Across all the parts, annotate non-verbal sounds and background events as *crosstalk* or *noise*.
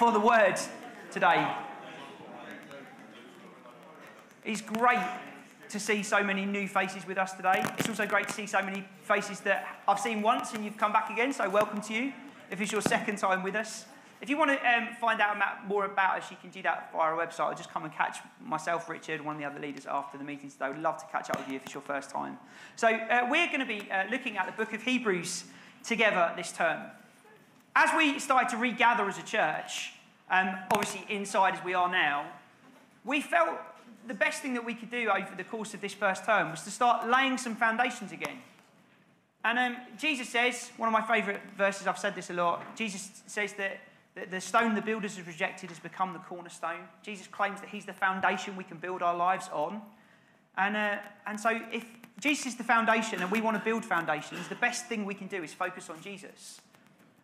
for the word today. It's great to see so many new faces with us today. It's also great to see so many faces that I've seen once and you've come back again, so welcome to you if it's your second time with us. If you want to um, find out more about us, you can do that via our website or just come and catch myself, Richard, one of the other leaders after the meeting today. We'd love to catch up with you if it's your first time. So, uh, we're going to be uh, looking at the book of Hebrews together this term. As we started to regather as a church, um, obviously inside as we are now, we felt the best thing that we could do over the course of this first term was to start laying some foundations again. And um, Jesus says, one of my favourite verses, I've said this a lot, Jesus says that the stone the builders have rejected has become the cornerstone. Jesus claims that he's the foundation we can build our lives on. And, uh, and so, if Jesus is the foundation and we want to build foundations, the best thing we can do is focus on Jesus.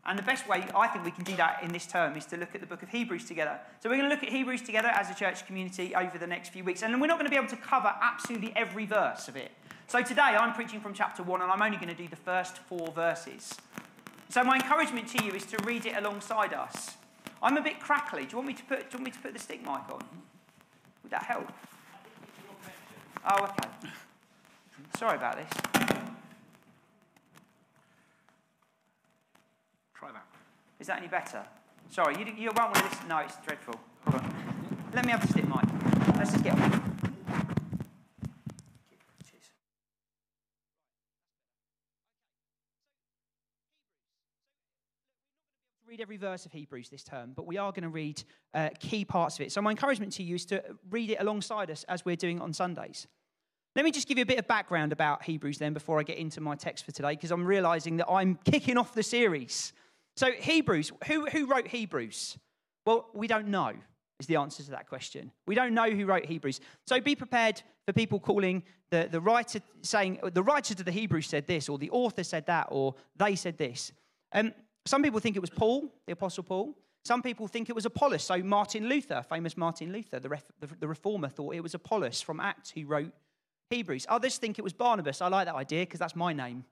And the best way I think we can do that in this term is to look at the book of Hebrews together. So we're going to look at Hebrews together as a church community over the next few weeks. And we're not going to be able to cover absolutely every verse of it. So today I'm preaching from chapter 1 and I'm only going to do the first four verses. So my encouragement to you is to read it alongside us. I'm a bit crackly. Do you want me to put, do you want me to put the stick mic on? Would that help? Oh, okay. Sorry about this. Try that. Is that any better? Sorry, you, you won't want to listen. No, it's dreadful. Let me have the stick mic. Let's just get on. read every verse of Hebrews this term, but we are going to read uh, key parts of it. So, my encouragement to you is to read it alongside us as we're doing on Sundays. Let me just give you a bit of background about Hebrews then before I get into my text for today, because I'm realizing that I'm kicking off the series. So, Hebrews, who, who wrote Hebrews? Well, we don't know, is the answer to that question. We don't know who wrote Hebrews. So, be prepared for people calling the, the writer, saying, the writer to the Hebrews said this, or the author said that, or they said this. Um, some people think it was Paul, the Apostle Paul. Some people think it was Apollos. So Martin Luther, famous Martin Luther, the, ref, the, the reformer, thought it was Apollos from Acts who wrote Hebrews. Others think it was Barnabas. I like that idea because that's my name.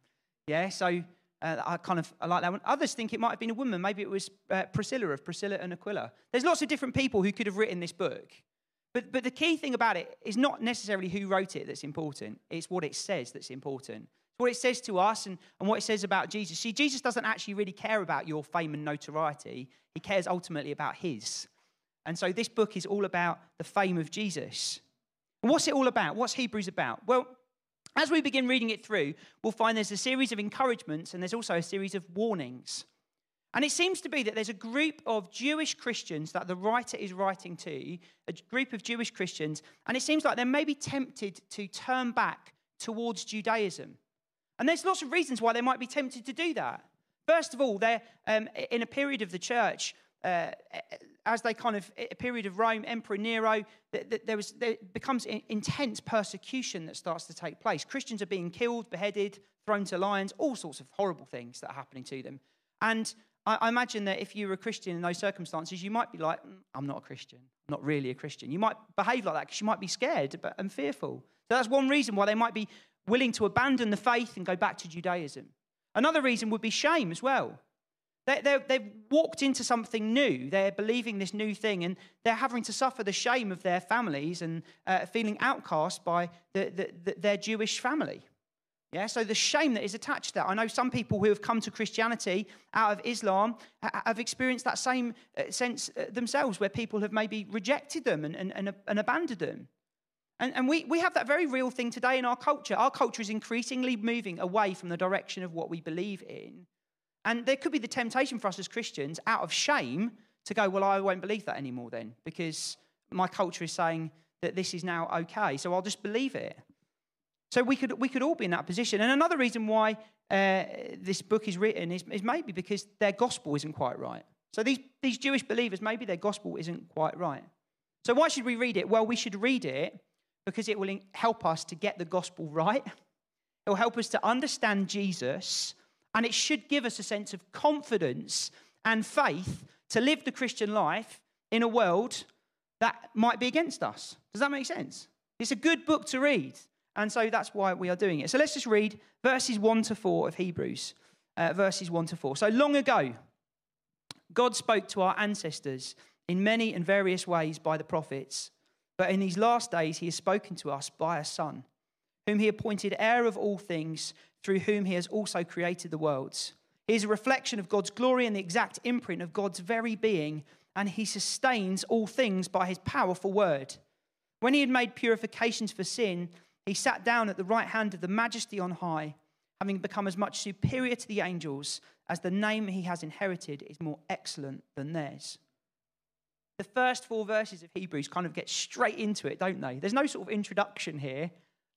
Yeah, so uh, I kind of I like that one. Others think it might have been a woman. Maybe it was uh, Priscilla of Priscilla and Aquila. There's lots of different people who could have written this book. But, but the key thing about it is not necessarily who wrote it that's important, it's what it says that's important It's what it says to us and, and what it says about Jesus. See, Jesus doesn't actually really care about your fame and notoriety, he cares ultimately about his. And so this book is all about the fame of Jesus. And what's it all about? What's Hebrews about? Well, as we begin reading it through, we'll find there's a series of encouragements and there's also a series of warnings. And it seems to be that there's a group of Jewish Christians that the writer is writing to, a group of Jewish Christians, and it seems like they may be tempted to turn back towards Judaism. And there's lots of reasons why they might be tempted to do that. First of all, they're um, in a period of the church, uh, as they kind of, a period of Rome, Emperor Nero, there, was, there becomes intense persecution that starts to take place. Christians are being killed, beheaded, thrown to lions, all sorts of horrible things that are happening to them. And I, imagine that if you were a Christian in those circumstances, you might be like, mm, I'm not a Christian, I'm not really a Christian. You might behave like that because you might be scared and fearful. So that's one reason why they might be willing to abandon the faith and go back to Judaism. Another reason would be shame as well. They, have walked into something new. They're believing this new thing, and they're having to suffer the shame of their families and uh, feeling outcast by the, the, the, their Jewish family. Yeah, so the shame that is attached to that. I know some people who have come to Christianity out of Islam have experienced that same uh, sense uh, themselves, where people have maybe rejected them and, and, and, and abandoned them. And, and we, we have that very real thing today in our culture. Our culture is increasingly moving away from the direction of what we believe in. And there could be the temptation for us as Christians, out of shame, to go, Well, I won't believe that anymore then, because my culture is saying that this is now okay, so I'll just believe it. So we could, we could all be in that position. And another reason why uh, this book is written is, is maybe because their gospel isn't quite right. So these, these Jewish believers, maybe their gospel isn't quite right. So why should we read it? Well, we should read it because it will help us to get the gospel right. It will help us to understand Jesus, and it should give us a sense of confidence and faith to live the Christian life in a world that might be against us. Does that make sense? It's a good book to read, and so that's why we are doing it. So let's just read verses 1 to 4 of Hebrews, uh, verses 1 to 4. So long ago, God spoke to our ancestors in many and various ways by the prophets. But in these last days, he has spoken to us by a Son, whom he appointed heir of all things, through whom he has also created the worlds. He is a reflection of God's glory and the exact imprint of God's very being, and he sustains all things by his powerful word. When he had made purifications for sin, he sat down at the right hand of the majesty on high, having become as much superior to the angels as the name he has inherited is more excellent than theirs. The first four verses of Hebrews kind of get straight into it, don't they? There's no sort of introduction here.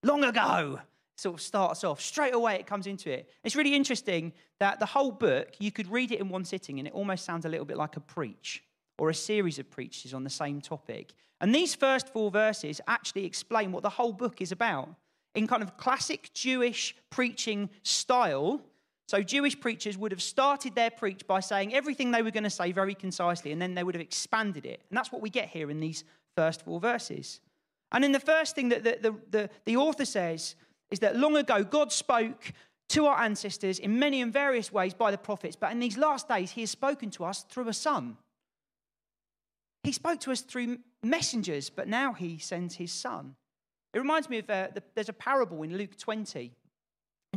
Long ago, sort of starts off. Straight away, it comes into it. It's really interesting that the whole book, you could read it in one sitting, and it almost sounds a little bit like a preach or a series of preaches on the same topic. And these first four verses actually explain what the whole book is about. In kind of classic Jewish preaching style, so, Jewish preachers would have started their preach by saying everything they were going to say very concisely, and then they would have expanded it. And that's what we get here in these first four verses. And in the first thing that the, the, the, the author says is that long ago, God spoke to our ancestors in many and various ways by the prophets, but in these last days, He has spoken to us through a Son. He spoke to us through messengers, but now He sends His Son. It reminds me of uh, the, there's a parable in Luke 20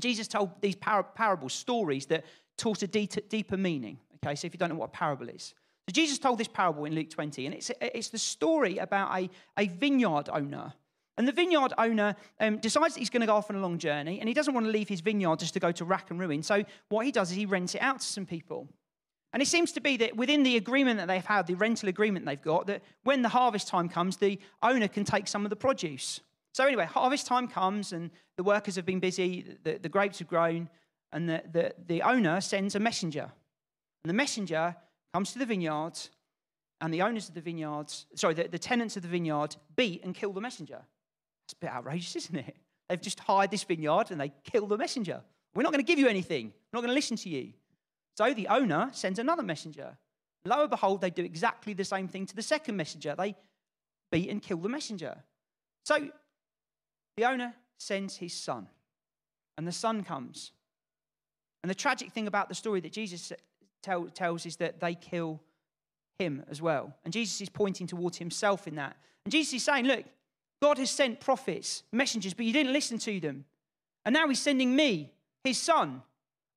Jesus told these par- parables, stories that taught a deeper meaning. Okay, so if you don't know what a parable is. So Jesus told this parable in Luke 20, and it's, it's the story about a, a vineyard owner. And the vineyard owner um, decides that he's going to go off on a long journey, and he doesn't want to leave his vineyard just to go to rack and ruin. So what he does is he rents it out to some people. And it seems to be that within the agreement that they've had, the rental agreement they've got, that when the harvest time comes, the owner can take some of the produce. So, anyway, harvest time comes and the workers have been busy, the, the grapes have grown, and the, the, the owner sends a messenger. And the messenger comes to the vineyard, and the owners of the vineyards, sorry, the, the tenants of the vineyard beat and kill the messenger. It's a bit outrageous, isn't it? They've just hired this vineyard and they kill the messenger. We're not going to give you anything. We're not going to listen to you. So the owner sends another messenger. Lo and behold, they do exactly the same thing to the second messenger. They beat and kill the messenger. So the owner sends his son, and the son comes. And the tragic thing about the story that Jesus tell, tells is that they kill him as well. And Jesus is pointing towards himself in that. And Jesus is saying, Look, God has sent prophets, messengers, but you didn't listen to them. And now he's sending me, his son.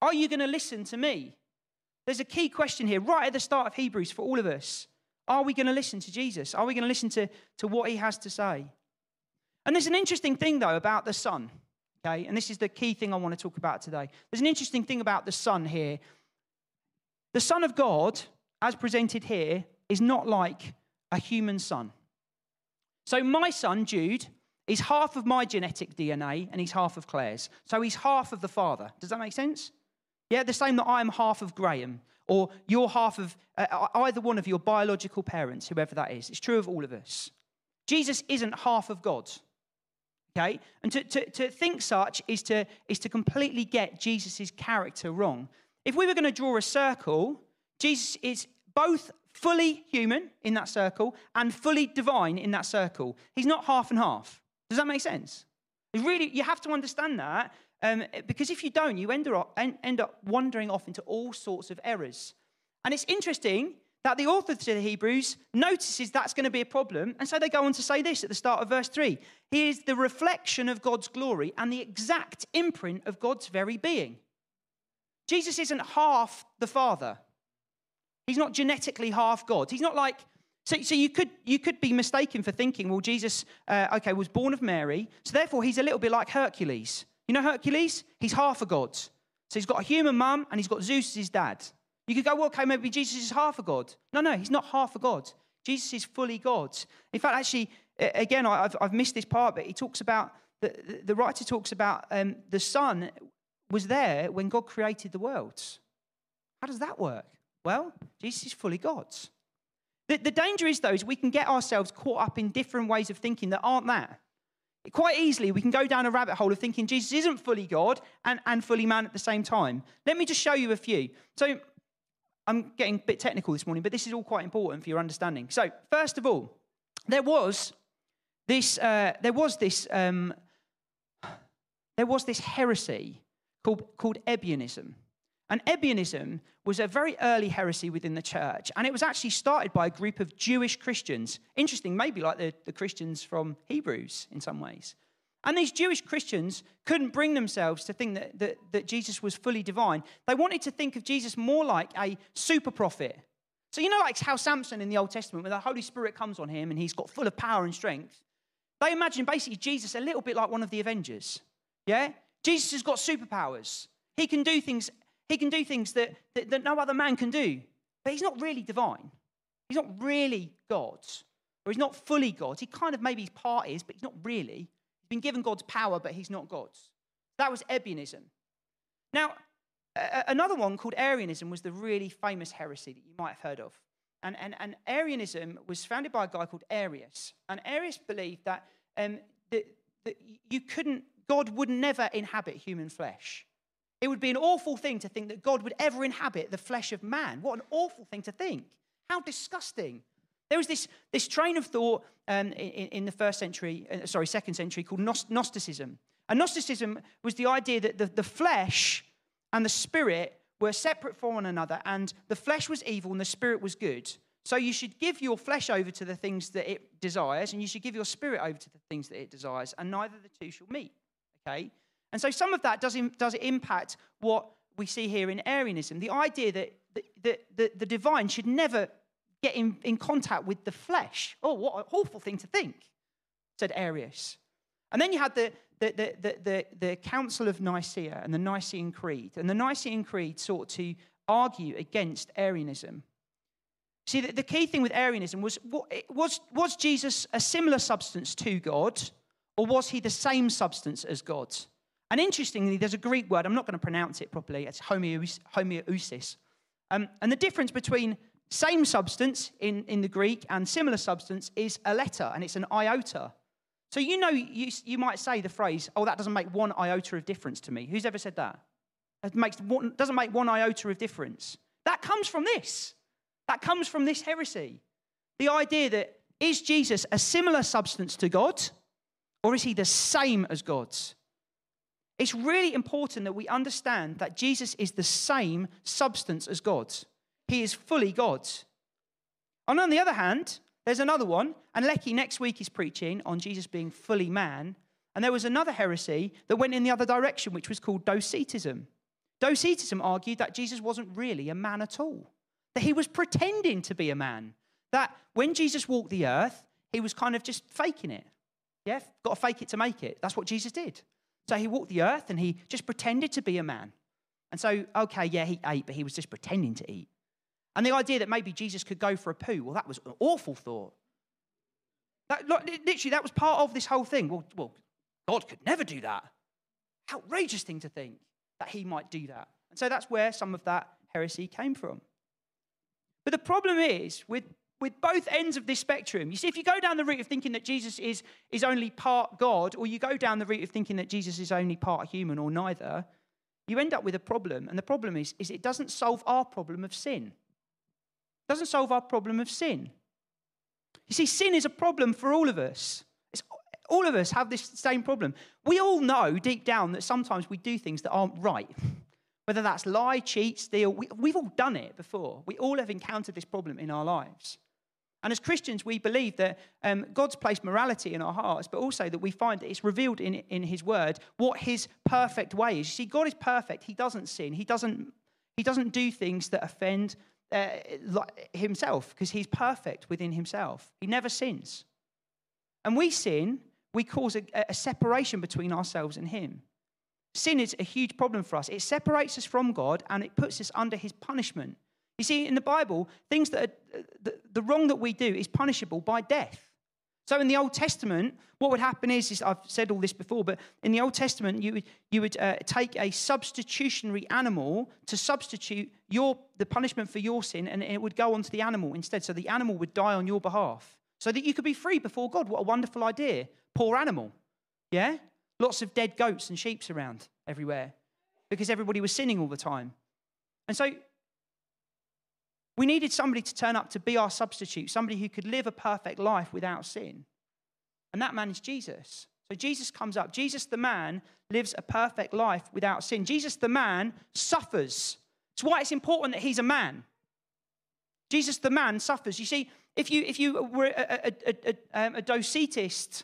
Are you going to listen to me? There's a key question here, right at the start of Hebrews for all of us. Are we going to listen to Jesus? Are we going to listen to, to what he has to say? And there's an interesting thing, though, about the Son. Okay, and this is the key thing I want to talk about today. There's an interesting thing about the Son here. The Son of God, as presented here, is not like a human son. So, my son, Jude, is half of my genetic DNA and he's half of Claire's. So, he's half of the father. Does that make sense? Yeah, the same that I'm half of Graham or you're half of uh, either one of your biological parents, whoever that is. It's true of all of us. Jesus isn't half of God. Okay? And to, to, to think such is to, is to completely get Jesus' character wrong. If we were going to draw a circle, Jesus is both fully human in that circle and fully divine in that circle. He's not half and half. Does that make sense? Really, you have to understand that um, because if you don't, you end up, end up wandering off into all sorts of errors. And it's interesting that the author to the Hebrews notices that's going to be a problem. And so they go on to say this at the start of verse 3 He is the reflection of God's glory and the exact imprint of God's very being. Jesus isn't half the Father, he's not genetically half God. He's not like, so, so you, could, you could be mistaken for thinking, well, Jesus, uh, okay, was born of Mary, so therefore he's a little bit like Hercules. You know Hercules? He's half a god. So he's got a human mum and he's got Zeus as his dad. You could go, well, okay, maybe Jesus is half a God. No, no, he's not half a God. Jesus is fully God. In fact, actually, again, I've, I've missed this part, but he talks about, the, the writer talks about um, the Son was there when God created the worlds. How does that work? Well, Jesus is fully God. The, the danger is, though, is we can get ourselves caught up in different ways of thinking that aren't that. Quite easily, we can go down a rabbit hole of thinking Jesus isn't fully God and, and fully man at the same time. Let me just show you a few. So, I'm getting a bit technical this morning, but this is all quite important for your understanding. So, first of all, there was this, uh, there was this, um, there was this heresy called, called Ebionism. And Ebionism was a very early heresy within the church, and it was actually started by a group of Jewish Christians. Interesting, maybe like the, the Christians from Hebrews in some ways. And these Jewish Christians couldn't bring themselves to think that, that, that Jesus was fully divine. They wanted to think of Jesus more like a super prophet. So, you know, like how Samson in the Old Testament, when the Holy Spirit comes on him and he's got full of power and strength, they imagine basically Jesus a little bit like one of the Avengers. Yeah? Jesus has got superpowers. He can do things, he can do things that, that, that no other man can do. But he's not really divine. He's not really God. Or he's not fully God. He kind of maybe his part is, but he's not really He's been given God's power, but he's not God's. That was Ebionism. Now, another one called Arianism was the really famous heresy that you might have heard of. And, and, and Arianism was founded by a guy called Arius. And Arius believed that, um, that, that you couldn't, God would never inhabit human flesh. It would be an awful thing to think that God would ever inhabit the flesh of man. What an awful thing to think. How disgusting. There was this, this train of thought um, in, in, the first century, uh, sorry, second century, called Gnosticism. And Gnosticism was the idea that the, the flesh and the spirit were separate from one another, and the flesh was evil and the spirit was good. So you should give your flesh over to the things that it desires, and you should give your spirit over to the things that it desires, and neither the two shall meet. Okay? And so some of that does, does impact what we see here in Arianism. The idea that the, the, the, the divine should never get in, in contact with the flesh. Oh, what an awful thing to think, said Arius. And then you had the, the, the, the, the, Council of Nicaea and the Nicene Creed. And the Nicene Creed sought to argue against Arianism. See, the, the key thing with Arianism was, was was Jesus a similar substance to God, or was he the same substance as God? And interestingly, there's a Greek word, I'm not going to pronounce it properly, it's homoousis. Um, and the difference between same substance in, in the Greek and similar substance is a letter, and it's an iota. So you know, you, you might say the phrase, oh, that doesn't make one iota of difference to me. Who's ever said that? It makes one, doesn't make one iota of difference. That comes from this. That comes from this heresy. The idea that is Jesus a similar substance to God, or is he the same as God? It's really important that we understand that Jesus is the same substance as God. He is fully God. And on the other hand, there's another one, and Lecky next week is preaching on Jesus being fully man. And there was another heresy that went in the other direction, which was called Docetism. Docetism argued that Jesus wasn't really a man at all, that he was pretending to be a man, that when Jesus walked the earth, he was kind of just faking it. Yeah, got to fake it to make it. That's what Jesus did. So he walked the earth and he just pretended to be a man. And so, okay, yeah, he ate, but he was just pretending to eat. And the idea that maybe Jesus could go for a poo, well, that was an awful thought. That, literally, that was part of this whole thing. Well, well, God could never do that. Outrageous thing to think that he might do that. And so that's where some of that heresy came from. But the problem is with, with both ends of this spectrum, you see, if you go down the route of thinking that Jesus is, is only part God, or you go down the route of thinking that Jesus is only part human, or neither, you end up with a problem. And the problem is, is it doesn't solve our problem of sin It doesn't solve our problem of sin. You see, sin is a problem for all of us. It's, all of us have this same problem. We all know deep down that sometimes we do things that aren't right. *laughs* Whether that's lie, cheat, steal, we, we've all done it before. We all have encountered this problem in our lives. And as Christians, we believe that um, God's placed morality in our hearts, but also that we find that it's revealed in, in His Word what His perfect way is. You see, God is perfect. He doesn't sin. He doesn't, he doesn't do things that offend uh, himself because he's perfect within himself. He never sins. And we sin, we cause a, a separation between ourselves and him. Sin is a huge problem for us. It separates us from God and it puts us under his punishment. You see, in the Bible, things that are, the, the wrong that we do is punishable by death. So in the Old Testament, what would happen is, is I've said all this before, but in the Old Testament, you would, you would uh, take a substitutionary animal to substitute your, the punishment for your sin, and it would go onto the animal instead. So the animal would die on your behalf so that you could be free before God. What a wonderful idea. Poor animal. Yeah? Lots of dead goats and sheep around everywhere because everybody was sinning all the time. And so we needed somebody to turn up to be our substitute, somebody who could live a perfect life without sin. And that man is Jesus. So Jesus comes up. Jesus, the man, lives a perfect life without sin. Jesus, the man, suffers It's why it's important that he's a man. Jesus, the man, suffers. You see, if you, if you were a, a, a, a, um, docetist,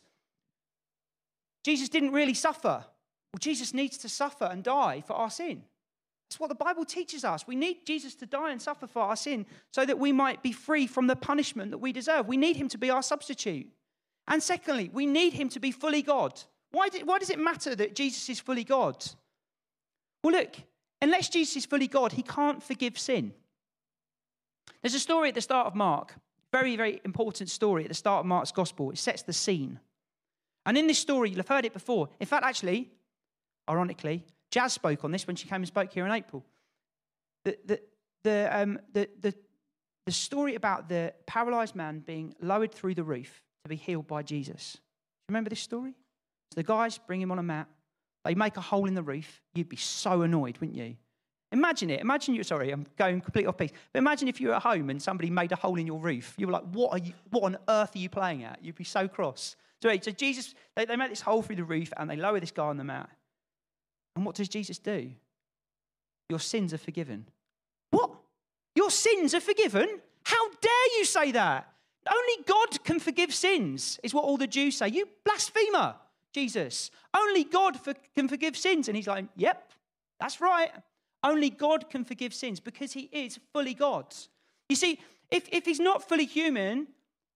Jesus didn't really suffer. Well, Jesus needs to suffer and die for our sin. That's what the Bible teaches us. We need Jesus to die and suffer for our sin so that we might be free from the punishment that we deserve. We need him to be our substitute. And secondly, we need him to be fully God. Why, why does it matter that Jesus is fully God? Well, look, unless Jesus is fully God, he can't forgive sin. There's a story at the start of Mark, very, very important story at the start of Mark's gospel. It sets the scene. And in this story, you'll have heard it before. In fact, actually, ironically, Jazz spoke on this when she came and spoke here in April. The, the, the, um, the, the, the story about the paralyzed man being lowered through the roof to be healed by Jesus. Remember this story? So the guys bring him on a mat. They make a hole in the roof. You'd be so annoyed, wouldn't you? Imagine it. Imagine you. Sorry, I'm going completely off piece. But imagine if you were at home and somebody made a hole in your roof. You were like, "What are you? What on earth are you playing at?" You'd be so cross. So, so Jesus, they, they make this hole through the roof and they lower this guy on the mat. And what does Jesus do? Your sins are forgiven. What? Your sins are forgiven? How dare you say that? Only God can forgive sins, is what all the Jews say. You blasphemer, Jesus. Only God for, can forgive sins. And he's like, Yep, that's right. Only God can forgive sins because he is fully God. You see, if, if he's not fully human,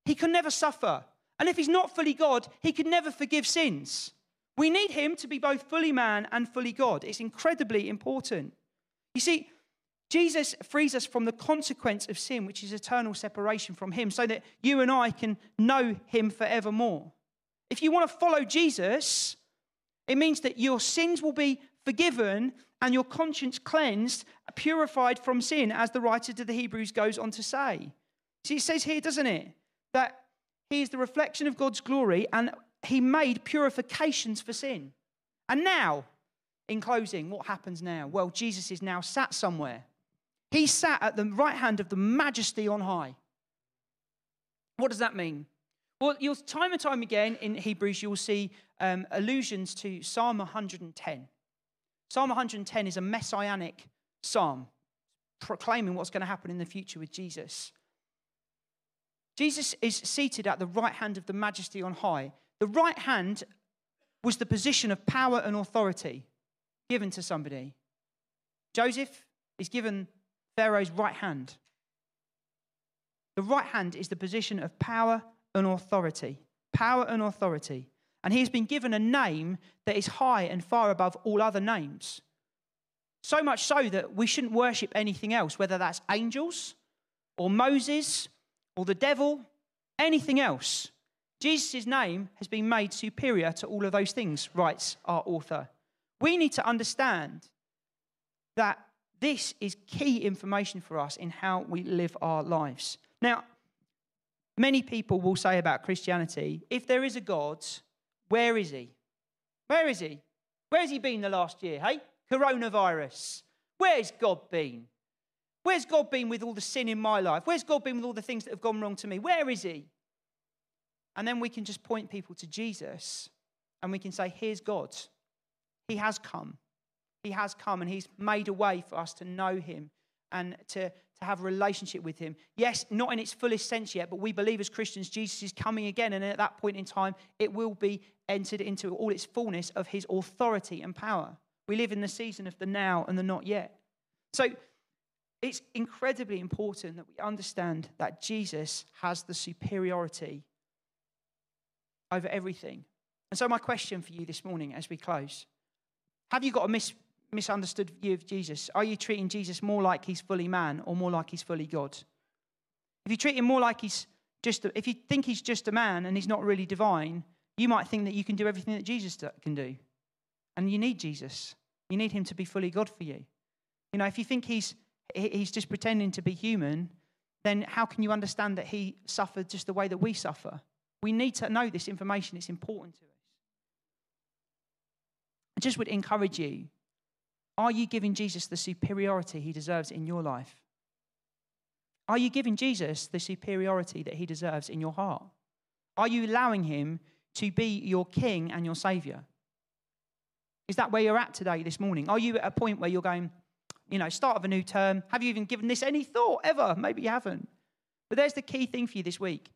he can never suffer. And if he's not fully God, he can never forgive sins. We need him to be both fully man and fully God. It's incredibly important. You see, Jesus frees us from the consequence of sin, which is eternal separation from him, so that you and I can know him forevermore. If you want to follow Jesus, it means that your sins will be forgiven and your conscience cleansed, purified from sin, as the writer to the Hebrews goes on to say. See, it says here, doesn't it, that he is the reflection of God's glory and he made purifications for sin. And now, in closing, what happens now? Well, Jesus is now sat somewhere. He sat at the right hand of the majesty on high. What does that mean? Well, you'll, time and time again in Hebrews, you'll see um, allusions to Psalm 110. Psalm 110 is a messianic psalm proclaiming what's going to happen in the future with Jesus. Jesus is seated at the right hand of the majesty on high. The right hand was the position of power and authority given to somebody. Joseph is given Pharaoh's right hand. The right hand is the position of power and authority. Power and authority. And he has been given a name that is high and far above all other names. So much so that we shouldn't worship anything else, whether that's angels or Moses or the devil, anything else. Jesus' name has been made superior to all of those things, writes our author. We need to understand that this is key information for us in how we live our lives. Now, many people will say about Christianity if there is a God, where is he? Where is he? Where's he been the last year? Hey, coronavirus. Where's God been? Where's God been with all the sin in my life? Where's God been with all the things that have gone wrong to me? Where is he? And then we can just point people to Jesus and we can say, Here's God. He has come. He has come and He's made a way for us to know Him and to, to have a relationship with Him. Yes, not in its fullest sense yet, but we believe as Christians Jesus is coming again. And at that point in time, it will be entered into all its fullness of His authority and power. We live in the season of the now and the not yet. So it's incredibly important that we understand that Jesus has the superiority over everything. And so, my question for you this morning as we close have you got a mis- misunderstood view of Jesus? Are you treating Jesus more like he's fully man or more like he's fully God? If you treat him more like he's just, a, if you think he's just a man and he's not really divine, you might think that you can do everything that Jesus can do. And you need Jesus. You need him to be fully God for you. You know, if you think he's, he's just pretending to be human, then how can you understand that he suffered just the way that we suffer? We need to know this information, it's important to us. I just would encourage you are you giving Jesus the superiority he deserves in your life? Are you giving Jesus the superiority that he deserves in your heart? Are you allowing him to be your king and your savior? Is that where you're at today, this morning? Are you at a point where you're going, You know, start of a new term. Have you even given this any thought ever? Maybe you haven't. But there's the key thing for you this week.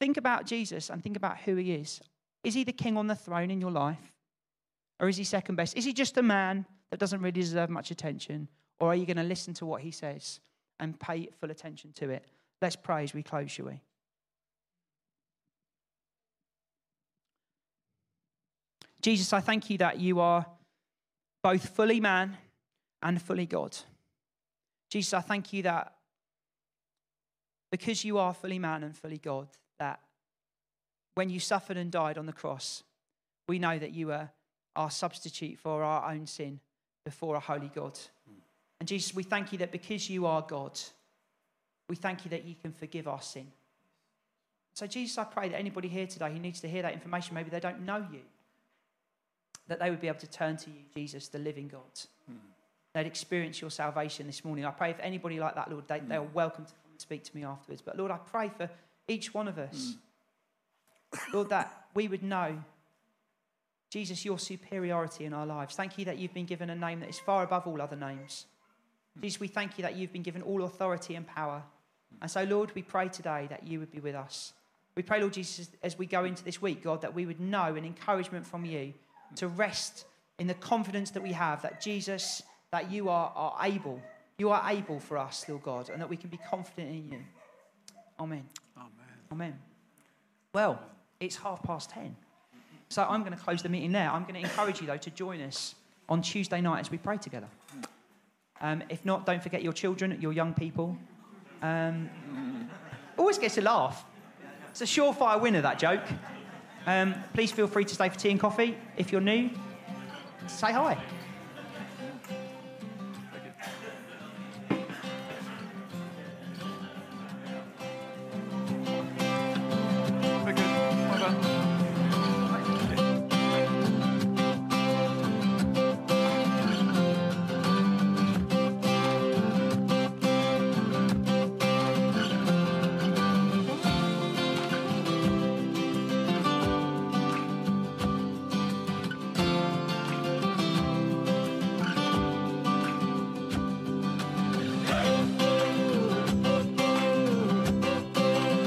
Think about Jesus and think about who he is. Is he the king on the throne in your life? Or is he second best? Is he just a man that doesn't really deserve much attention? Or are you going to listen to what he says and pay full attention to it? Let's pray as we close, shall we? Jesus, I thank you that you are both fully man and fully God. Jesus, I thank you that because you are fully man and fully God, that when you suffered and died on the cross, we know that you were our substitute for our own sin before a holy God. And Jesus, we thank you that because you are God, we thank you that you can forgive our sin. So, Jesus, I pray that anybody here today who needs to hear that information, maybe they don't know you, that they would be able to turn to you, Jesus, the living God. Mm. They'd experience your salvation this morning. I pray for anybody like that, Lord, they, mm. they are welcome to come and speak to me afterwards. But, Lord, I pray for each one of us, mm. Lord, that we would know Jesus, your superiority in our lives. Thank you that you've been given a name that is far above all other names. Jesus, we thank you that you've been given all authority and power. And so, Lord, we pray today that you would be with us. We pray, Lord Jesus, as we go into this week, God, that we would know an encouragement from you to rest in the confidence that we have that Jesus, that you are, are able. You are able for us, Lord God, and that we can be confident in you. Amen. Amen. Well, it's half past ten. So I'm going to close the meeting there. I'm going to encourage you, though, to join us on Tuesday night as we pray together. Um, if not, don't forget your children, your young people. Um, always gets a laugh. It's a surefire winner, that joke. Um, please feel free to stay for tea and coffee. If you're new, say hi.